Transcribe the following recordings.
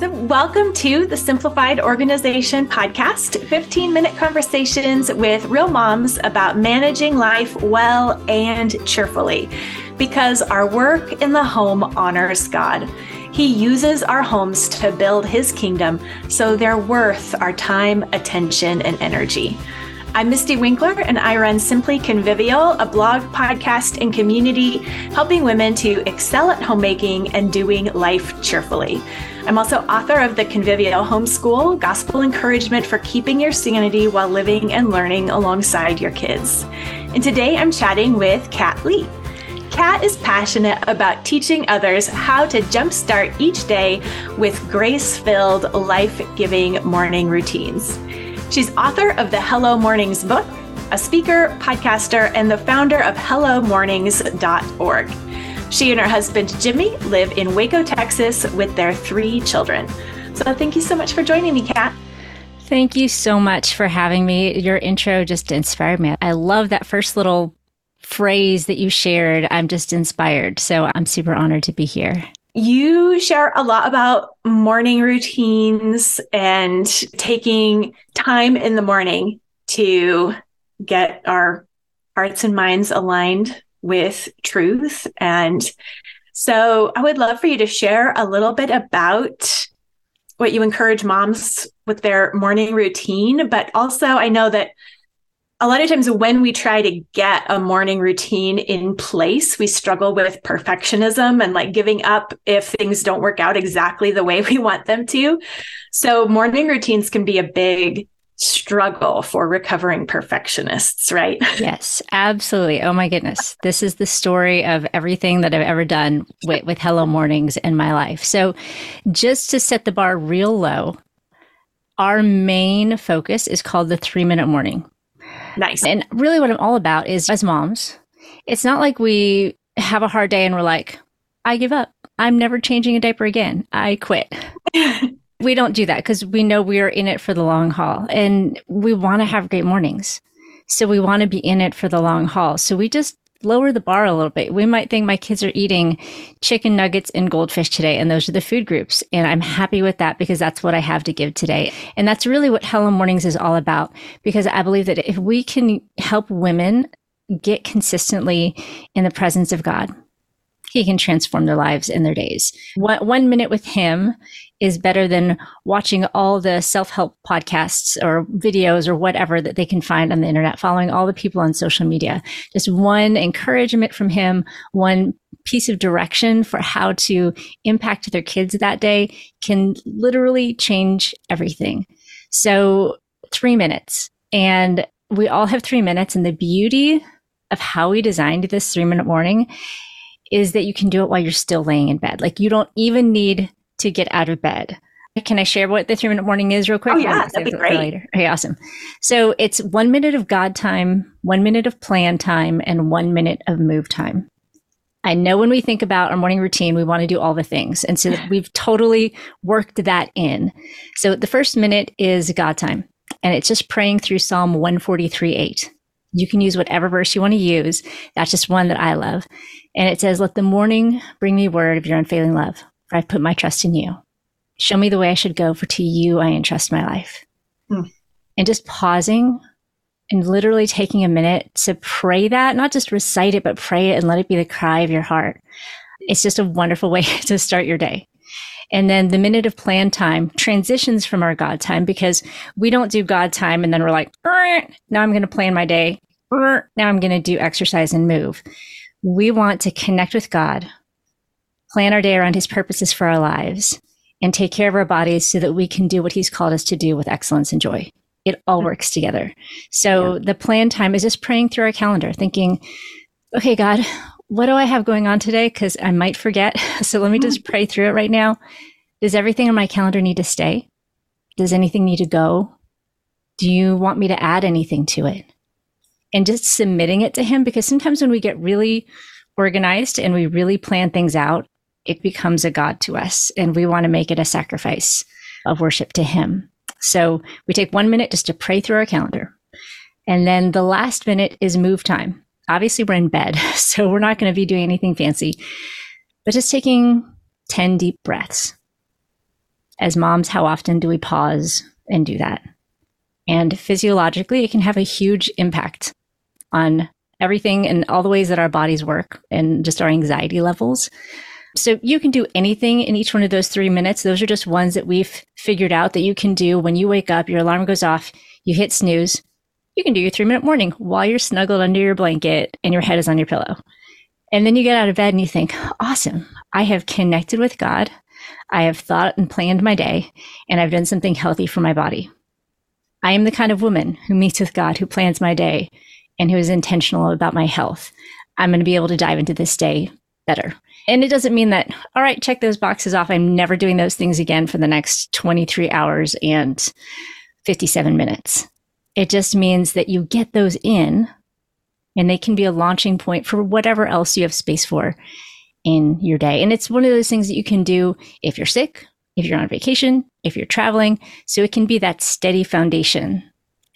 So, welcome to the Simplified Organization podcast 15 minute conversations with real moms about managing life well and cheerfully. Because our work in the home honors God. He uses our homes to build his kingdom, so they're worth our time, attention, and energy. I'm Mystie Winkler, and I run Simply Convivial, a blog, podcast, and community helping women to excel at homemaking and doing life cheerfully. I'm also author of the Convivial Homeschool Gospel Encouragement for Keeping Your Sanity While Living and Learning Alongside Your Kids. And today I'm chatting with Kat Lee. Kat is passionate about teaching others how to jumpstart each day with grace filled, life giving morning routines. She's author of the Hello Mornings book, a speaker, podcaster, and the founder of HelloMornings.org. She and her husband, Jimmy, live in Waco, Texas with their three children. So thank you so much for joining me, Kat. Thank you so much for having me. Your intro just inspired me. I love that first little phrase that you shared. I'm just inspired. So I'm super honored to be here. You share a lot about morning routines and taking time in the morning to get our hearts and minds aligned with truth. And so I would love for you to share a little bit about what you encourage moms with their morning routine. But also, I know that a lot of times when we try to get a morning routine in place, we struggle with perfectionism and like giving up if things don't work out exactly the way we want them to. So, morning routines can be a big struggle for recovering perfectionists, right? Yes, absolutely. Oh my goodness. This is the story of everything that I've ever done with, with Hello Mornings in my life. So, just to set the bar real low, our main focus is called the three minute morning. Nice. And really, what I'm all about is as moms, it's not like we have a hard day and we're like, I give up. I'm never changing a diaper again. I quit. we don't do that because we know we are in it for the long haul and we want to have great mornings. So we want to be in it for the long haul. So we just lower the bar a little bit. We might think my kids are eating chicken nuggets and goldfish today, and those are the food groups. And I'm happy with that because that's what I have to give today. And that's really what Hello Mornings is all about because I believe that if we can help women get consistently in the presence of God, he can transform their lives and their days. One, one minute with him is better than watching all the self help podcasts or videos or whatever that they can find on the internet, following all the people on social media. Just one encouragement from him, one piece of direction for how to impact their kids that day can literally change everything. So, three minutes. And we all have three minutes. And the beauty of how we designed this three minute morning is that you can do it while you're still laying in bed. Like you don't even need to get out of bed. Can I share what the three minute morning is real quick? Oh, yeah, that'd be great. Later. Okay, awesome. So it's one minute of God time, one minute of plan time, and one minute of move time. I know when we think about our morning routine, we want to do all the things. And so we've totally worked that in. So the first minute is God time, and it's just praying through Psalm 143 8. You can use whatever verse you want to use. That's just one that I love. And it says, Let the morning bring me word of your unfailing love, I've put my trust in you. Show me the way I should go, for to you I entrust my life. Hmm. And just pausing and literally taking a minute to pray that, not just recite it, but pray it and let it be the cry of your heart. It's just a wonderful way to start your day. And then the minute of plan time transitions from our God time because we don't do God time and then we're like, now I'm going to plan my day. Now I'm going to do exercise and move. We want to connect with God, plan our day around his purposes for our lives, and take care of our bodies so that we can do what he's called us to do with excellence and joy. It all mm-hmm. works together. So yeah. the plan time is just praying through our calendar, thinking, okay, God, what do I have going on today? Because I might forget. So let me just mm-hmm. pray through it right now. Does everything on my calendar need to stay? Does anything need to go? Do you want me to add anything to it? and just submitting it to him because sometimes when we get really organized and we really plan things out, it becomes a God to us and we want to make it a sacrifice of worship to him. So we take one minute just to pray through our calendar. And then the last minute is move time. Obviously, we're in bed, so we're not going to be doing anything fancy, but just taking 10 deep breaths. As moms, how often do we pause and do that? And physiologically, it can have a huge impact on everything and all the ways that our bodies work and just our anxiety levels. So you can do anything in each one of those three minutes. Those are just ones that we've figured out that you can do when you wake up, your alarm goes off, you hit snooze. You can do your three minute morning while you're snuggled under your blanket and your head is on your pillow. And then you get out of bed and you think, awesome, I have connected with God. I have thought and planned my day, and I've done something healthy for my body. I am the kind of woman who meets with God, who plans my day, and who is intentional about my health. I'm going to be able to dive into this day better. And it doesn't mean that, all right, check those boxes off. I'm never doing those things again for the next 23 hours and 57 minutes. It just means that you get those in and they can be a launching point for whatever else you have space for in your day. And it's one of those things that you can do if you're sick, if you're on vacation, if you're traveling. So it can be that steady foundation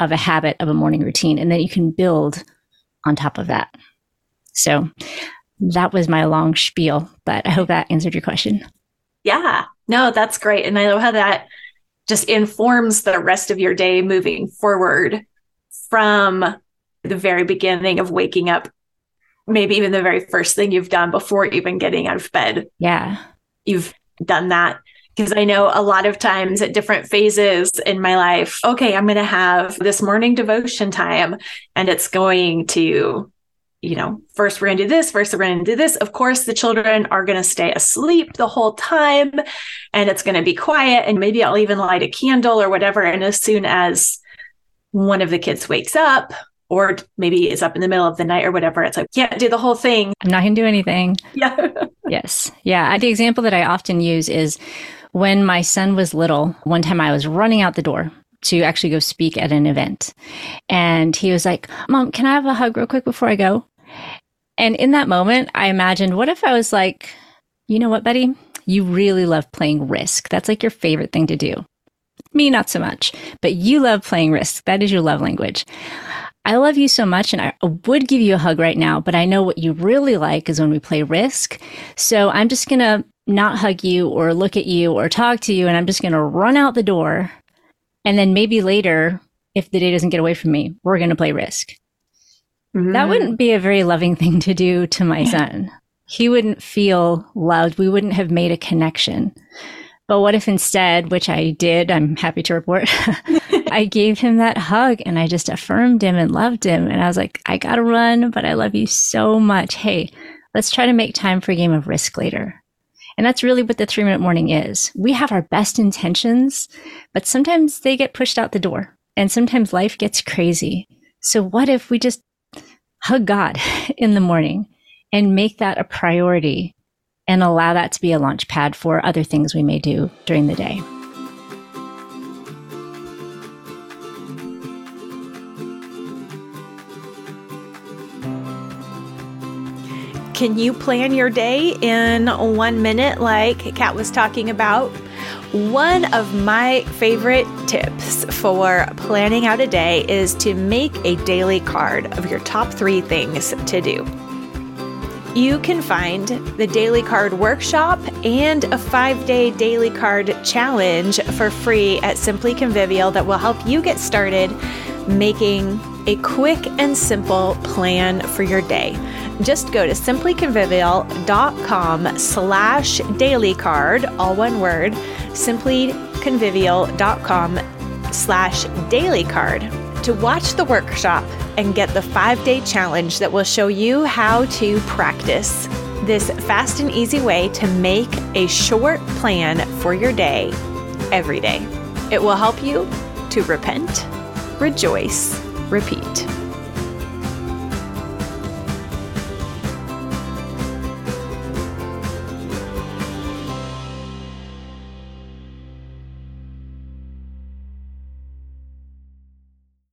of a habit of a morning routine. And then you can build on top of that. So that was my long spiel, but I hope that answered your question. Yeah, no, that's great. And I love how that just informs the rest of your day moving forward from the very beginning of waking up, maybe even the very first thing you've done before even getting out of bed. Yeah. You've done that because I know a lot of times at different phases in my life, okay, I'm going to have this morning devotion time and it's going to you know, first we're going to do this, first we're going to do this. Of course, the children are going to stay asleep the whole time and it's going to be quiet. And maybe I'll even light a candle or whatever. And as soon as one of the kids wakes up, or maybe is up in the middle of the night or whatever, it's like, can't do the whole thing. I'm not going to do anything. Yeah. yes. Yeah. The example that I often use is when my son was little, one time I was running out the door to actually go speak at an event. And he was like, Mom, can I have a hug real quick before I go? And in that moment, I imagined, what if I was like, you know what, Betty? You really love playing risk. That's like your favorite thing to do. Me, not so much, but you love playing risk. That is your love language. I love you so much and I would give you a hug right now, but I know what you really like is when we play risk. So I'm just going to not hug you or look at you or talk to you and I'm just going to run out the door and then maybe later, if the day doesn't get away from me, we're going to play risk. Mm-hmm. That wouldn't be a very loving thing to do to my son. He wouldn't feel loved. We wouldn't have made a connection. But what if instead, which I did, I'm happy to report, I gave him that hug and I just affirmed him and loved him. And I was like, I got to run, but I love you so much. Hey, let's try to make time for a game of risk later. And that's really what the three minute morning is. We have our best intentions, but sometimes they get pushed out the door and sometimes life gets crazy. So what if we just hug God in the morning and make that a priority and allow that to be a launch pad for other things we may do during the day? Can you plan your day in one minute, like Kat was talking about? One of my favorite tips for planning out a day is to make a daily card of your top three things to do. You can find the Daily Card Workshop and a five day Daily Card Challenge for free at Simply Convivial that will help you get started making a quick and simple plan for your day just go to simplyconvivial.com slash dailycard, all one word, simplyconvivial.com slash dailycard to watch the workshop and get the five-day challenge that will show you how to practice this fast and easy way to make a short plan for your day every day. It will help you to repent, rejoice, repeat.